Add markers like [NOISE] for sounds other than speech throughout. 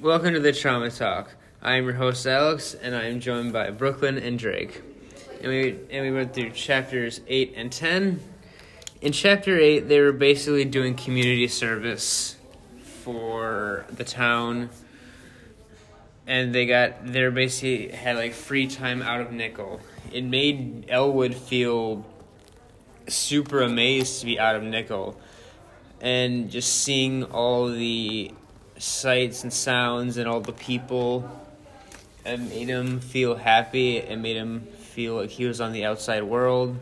Welcome to the Trauma Talk. I am your host Alex, and I am joined by Brooklyn and Drake. And we and we went through chapters eight and ten. In chapter eight, they were basically doing community service for the town, and they got they basically had like free time out of Nickel. It made Elwood feel super amazed to be out of Nickel, and just seeing all the sights and sounds and all the people. It made him feel happy. It made him feel like he was on the outside world.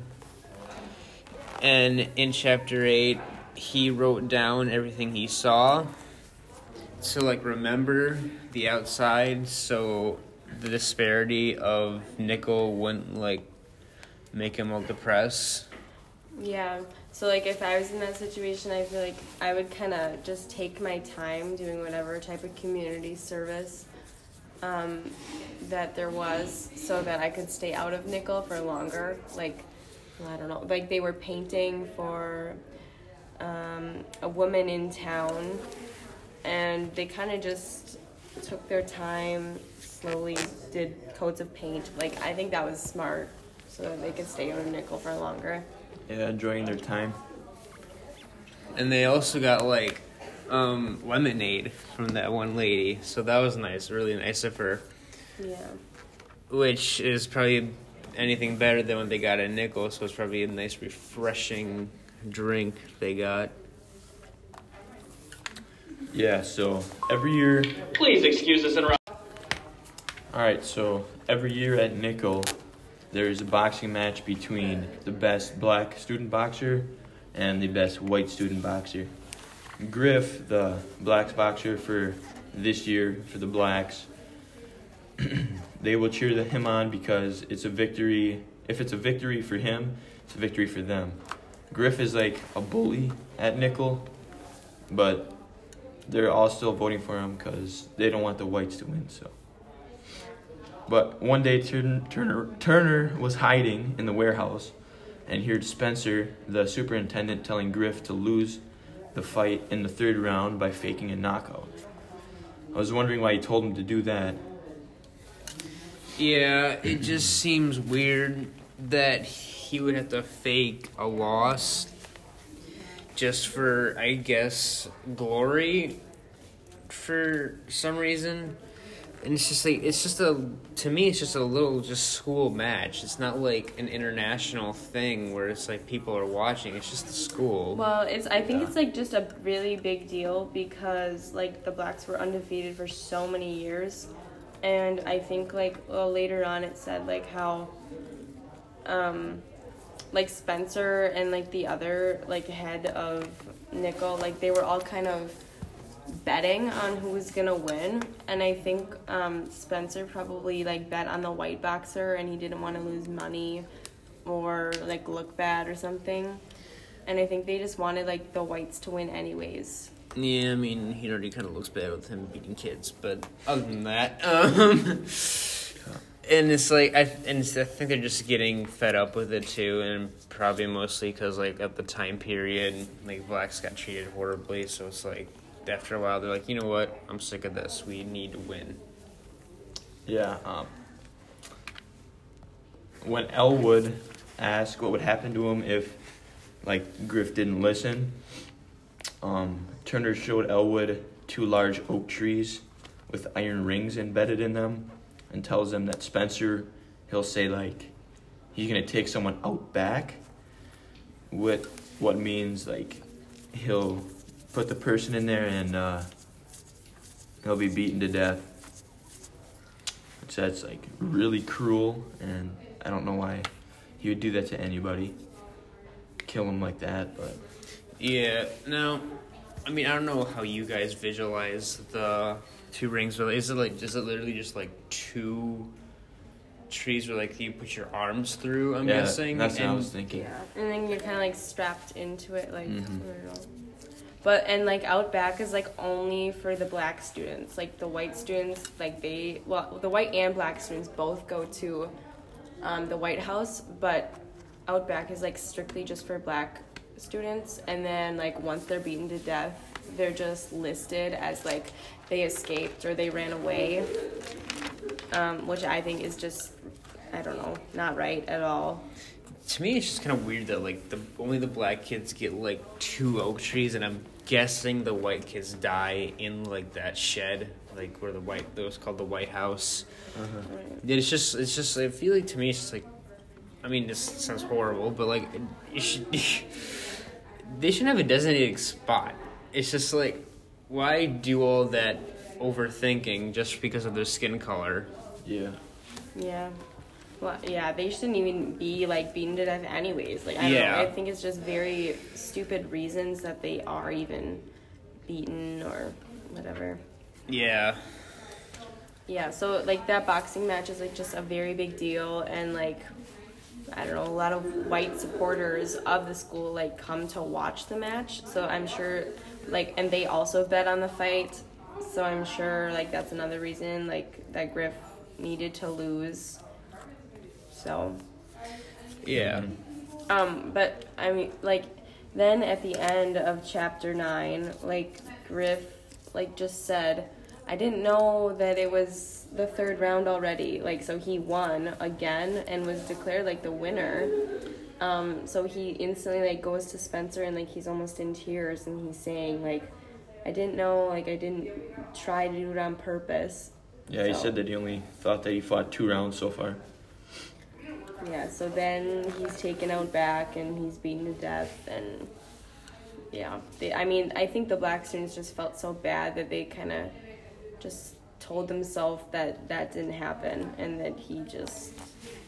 And in chapter 8 he wrote down everything he saw to like remember the outside. So the disparity of Nickel wouldn't like make him all depressed. Yeah. So like if I was in that situation, I feel like I would kind of just take my time doing whatever type of community service um, that there was, so that I could stay out of Nickel for longer. Like I don't know, like they were painting for um, a woman in town, and they kind of just took their time, slowly did coats of paint. Like I think that was smart, so that they could stay out of Nickel for longer. Yeah, enjoying their time. and they also got like um, lemonade from that one lady so that was nice really nice of her Yeah. which is probably anything better than what they got at Nickel so it's probably a nice refreshing drink they got Yeah, so every year. Please excuse this interruption. Alright, so every year at Nickel, there's a boxing match between the best black student boxer and the best white student boxer. Griff, the blacks boxer for this year for the blacks, [CLEARS THROAT] they will cheer him on because it's a victory. If it's a victory for him, it's a victory for them. Griff is like a bully at Nickel, but they're all still voting for him because they don't want the whites to win. So. But one day Turner, Turner, was hiding in the warehouse and heard Spencer, the superintendent, telling Griff to lose the fight in the third round by faking a knockout. I was wondering why he told him to do that. yeah it just seems weird that he would have to fake a loss just for i guess glory for some reason and it's just like it's just a to me it's just a little just school match. It's not like an international thing where it's like people are watching. It's just the school. Well, it's I think Yeah. it's like just a really big deal because like the blacks were undefeated for so many years, and I think like well, later on it said like how, um, like Spencer and like the other like head of Nickel like they were all kind of betting on who was gonna win, and I think um, Spencer probably like bet on the white boxer, and he didn't want to lose money or like look bad or something. And I think they just wanted like the whites to win anyways. yeah i mean he already kind of looks bad with him beating kids but other than that [LAUGHS] um and it's like I and I think they're just getting fed up with it too, and probably mostly because like at the time period, like blacks got treated horribly. So it's like after a while they're like, you know what, I'm sick of this. We need to win. Yeah. Um, when Elwood asked what would happen to him if, like, Griff didn't listen, um, Turner showed Elwood two large oak trees with iron rings embedded in them, and tells him that Spencer, he'll say like, he's gonna take someone out back. With what means like, he'll put the person in there and uh, he'll be beaten to death. Which that's like really cruel, and I don't know why he would do that to anybody. Kill him like that, but Yeah. Now, I mean, I don't know how you guys visualize the two rings. But is it like is it literally just like two trees where like you put your arms through? I'm yeah, guessing. that's what I was thinking. Yeah. And then you're kind of like strapped into it, like Mhm. But and like out back is like only for the black students. Like the white students, like they well the white and black students both go to um, the White House, but Outback is like strictly just for black students. And then like once they're beaten to death, they're just listed as like they escaped or they ran away, um, which I think is just I don't know, not right at all. To me, it's just kind of weird that like the only the black kids get like two oak trees, and I'm guessing the white kids die in like that shed, like where the white that was called the White House. Uh-huh. Right. It's just it's just I feel like to me it's just like, I mean this sounds horrible, but like it should [LAUGHS] they shouldn't have a designated spot. It's just like why do all that overthinking just because of their skin color? Yeah. Yeah. Well, yeah, they shouldn't even be like beaten to death anyways. Like I don't Yeah. know. I think it's just very stupid reasons that they are even beaten or whatever. Yeah. Yeah, so like that boxing match is like just a very big deal and like I don't know, a lot of white supporters of the school like come to watch the match. So I'm sure like and they also bet on the fight. So I'm sure like that's another reason like that Griff needed to lose. So Yeah. um, but I mean, like, then at the end of chapter nine, like Griff, like just said, I didn't know that it was the third round already. Like, so he won again and was declared like the winner. Um, so he instantly like goes to Spencer and like he's almost in tears and he's saying like, I didn't know, like I didn't try to do it on purpose. Yeah, he said that he only thought that he fought two rounds so far. Yeah, so then he's taken out back and he's beaten to death and yeah, they, I mean, I think the black students just felt so bad that they kind of just told themselves that that didn't happen and that he just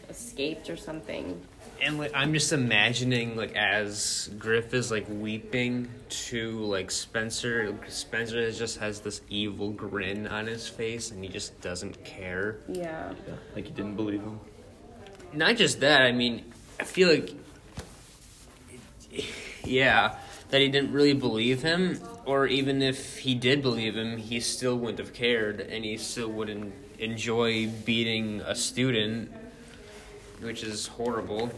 escaped or something. And like I'm just imagining like as Griff is like weeping to like Spencer Spencer just has this evil grin on his face and he just doesn't care. Yeah. Yeah, like he didn't believe him. Not just that, I mean, I feel like yeah, that he didn't really believe him or even if he did believe him, he still wouldn't have cared and he still wouldn't enjoy beating a student which is horrible.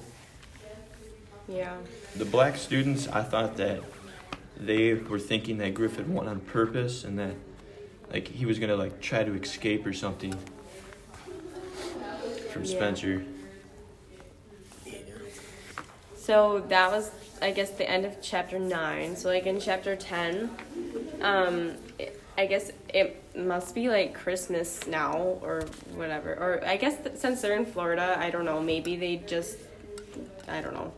Yeah. The black students, I thought that they were thinking that Griffith won on purpose and that like he was gonna like try to escape or something from Yeah. Spencer. So that was, I guess, the end of chapter nine. So like in chapter ten, um, it, I guess it must be like Christmas now or whatever. Or I guess th- since they're in Florida, I don't know. Maybe they just, I don't know.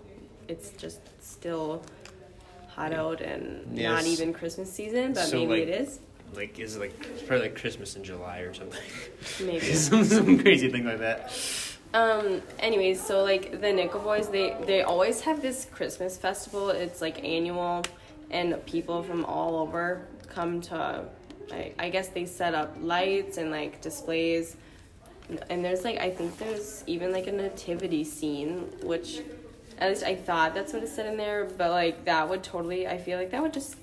It's just still hot out and not even Christmas season, but So, maybe like- it is. Like is it like it's probably like Christmas in July or something. Maybe. [LAUGHS] some, some crazy thing like that. Um. Anyways, so like the Nickel Boys, they they always have this Christmas festival. It's like annual, and people from all over come to. I, I guess they set up lights and like displays, and there's like I think there's even like a nativity scene, which at least I thought that's what it said in there. But like that would totally, I feel like that would just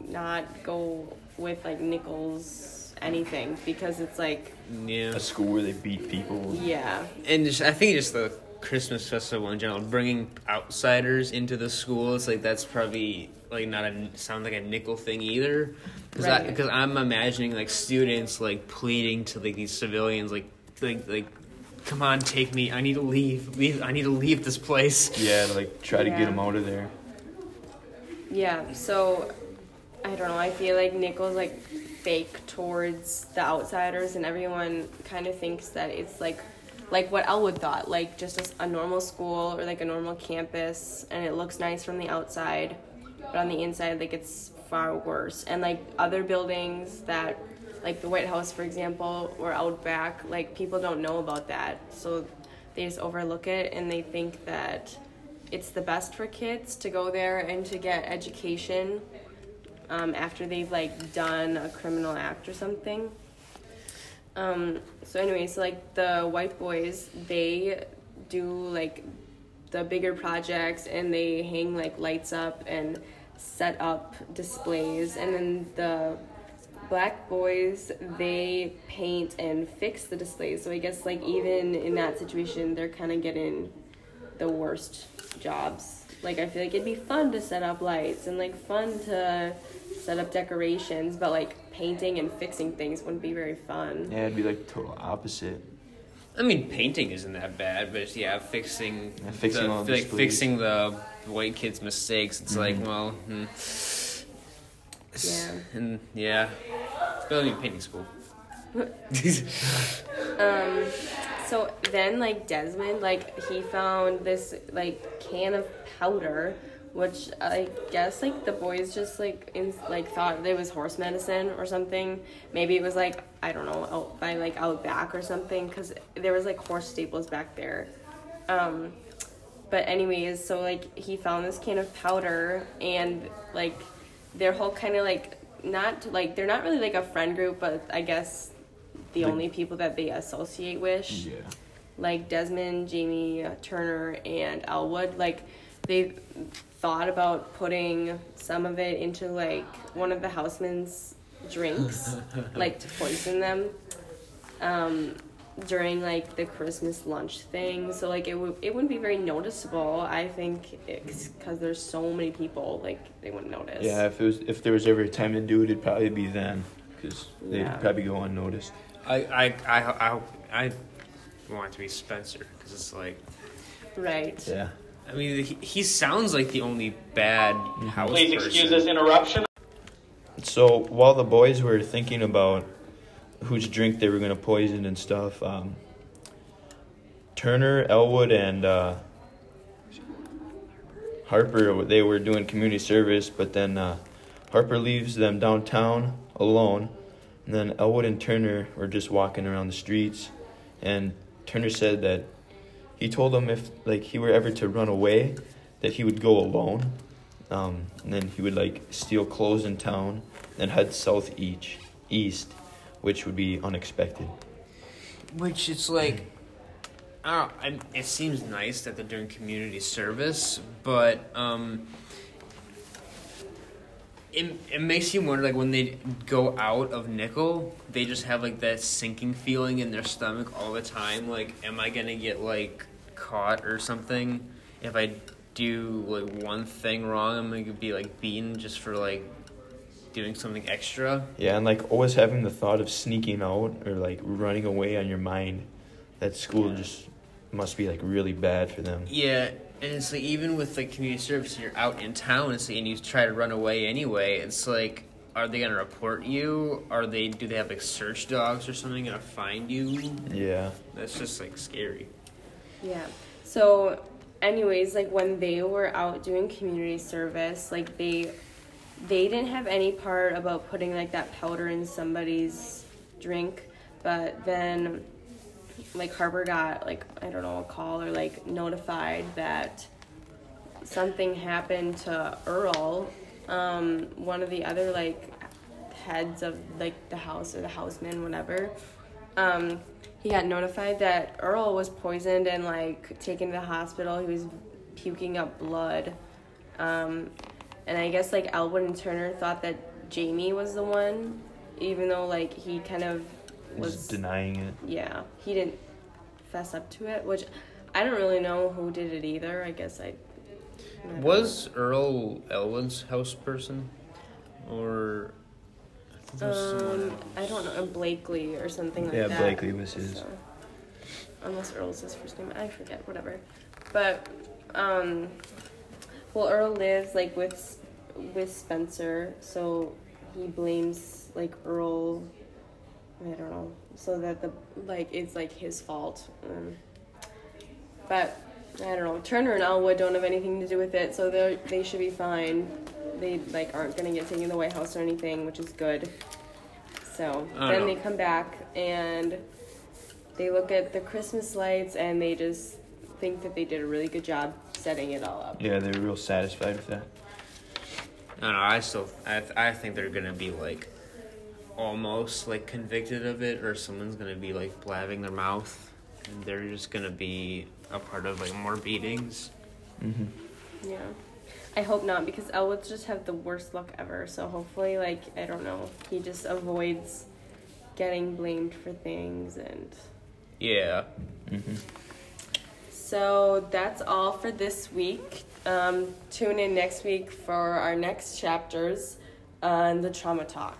not go with like Nickel's anything because it's like Yeah. A school where they beat people. yeah And just, I think just the Christmas festival in general, bringing outsiders into the school, it's like that's probably like not a sound like a Nickel thing either, because Right. because I'm imagining like students like pleading to like these civilians like like like. Come on, take me. I need to leave. Leave. I need to leave this place. Yeah, to like try to Yeah. get him out of there. Yeah, so I don't know. I feel like Nickel's like fake towards the outsiders, and everyone kind of thinks that it's like like what Elwood thought, like just a, normal school or like a normal campus, and it looks nice from the outside, but on the inside, like it's far worse. And like other buildings that, like the White House, for example, or out back, like people don't know about that, so they just overlook it and they think that it's the best for kids to go there and to get education um, after they've like done a criminal act or something. Um, so anyway, so like the white boys, they do like the bigger projects and they hang like lights up and set up displays, and then the black boys they paint and fix the displays. So I guess like even in that situation, they're kind of getting the worst jobs. Like I feel like it'd be fun to set up lights and like fun to set up decorations, but like painting and fixing things wouldn't be very fun. Yeah, it'd be like total opposite. I mean, painting isn't that bad, but yeah, fixing, Yeah, fixing the, all the like displays. fixing the white kids' mistakes. It's like, Mhm. well, hmm. Yeah. and yeah, it's better than painting school. [LAUGHS] Um, so then like Desmond, like he found this like can of powder, which I guess like the boys just like in like thought it was horse medicine or something. Maybe it was like I don't know out by like out back or something because there was like horse staples back there. Um, but anyways, so like he found this can of powder and like their whole kind of like not like they're not really like a friend group, but I guess the The- only people that they associate with, Yeah. like Desmond, Jaimie, uh, Turner, and Elwood, like they thought about putting some of it into like one of the housemen's drinks, [LAUGHS] like to poison them. Um, during like the Christmas lunch thing, so like it would it wouldn't be very noticeable. I think because there's so many people, like they wouldn't notice. Yeah, if it was if there was ever a time to do it, it'd probably be then, because they'd Yeah. probably go unnoticed. I I I I, I want it to be Spencer because it's like, Right. Yeah. I mean, he, he sounds like the only bad house Please person. excuse this interruption. So while the boys were thinking about whose drink they were gonna poison and stuff, um, Turner, Elwood, and uh, Harper they were doing community service, but then uh, Harper leaves them downtown alone, and then Elwood and Turner were just walking around the streets, and Turner said that he told them if like he were ever to run away, that he would go alone, um, and then he would like steal clothes in town, and head south each east, which would be unexpected. Which it's like, I don't. I, it seems nice that they're doing community service, but um, it it makes you wonder like when they go out of Nickel, they just have like that sinking feeling in their stomach all the time. Like, am I gonna get like caught or something if I do like one thing wrong? I'm gonna be like beaten just for like doing something extra. Yeah, and like always having the thought of sneaking out or like running away on your mind, that school just must be like really bad for them. Yeah, and it's like even with like community service, you're out in town and, so, and you try to run away anyway. It's like, are they gonna report you? Are they? Do they have like search dogs or something gonna find you? Yeah. That's just like scary. Yeah. So, anyways, like when they were out doing community service, like they they didn't have any part about putting like that powder in somebody's drink, but then like Harper got like I don't know a call or like notified that something happened to Earl, um, one of the other like heads of like the house or the houseman, whatever. Um, he got notified that Earl was poisoned and like taken to the hospital. He was puking up blood. Um, and I guess like Elwood and Turner thought that Jaimie was the one, even though like he kind of Was was denying it. yeah, he didn't fess up to it, which I don't really know who did it either. I guess I. I don't Was Earl Elwood's house person, or I think there was know. someone Um. I don't know, Blakely or something like Yeah, that. Yeah, Blakely was his. So, unless Earl's his first name, I forget. Whatever, but um, well, Earl lives like with with Spencer, so he blames like Earl. I don't know, so that the like it's like his fault. Um, but I don't know. Turner and Elwood don't have anything to do with it, so they they should be fine. They like aren't gonna get taken to the White House or anything, which is good. So then know. they come back and they look at the Christmas lights and they just think that they did a really good job setting it all up. Yeah, they were real satisfied with that. I don't know. I still, I, th- I think they're gonna be like, almost like convicted of it, or someone's gonna be like blabbing their mouth, and they're just gonna be a part of like more beatings. hmm Yeah. I hope not because Elwoods just have the worst luck ever. So hopefully, like I don't know, he just avoids getting blamed for things and. Yeah. hmm So that's all for this week. Um, tune in next week for our next chapters. on the trauma talk.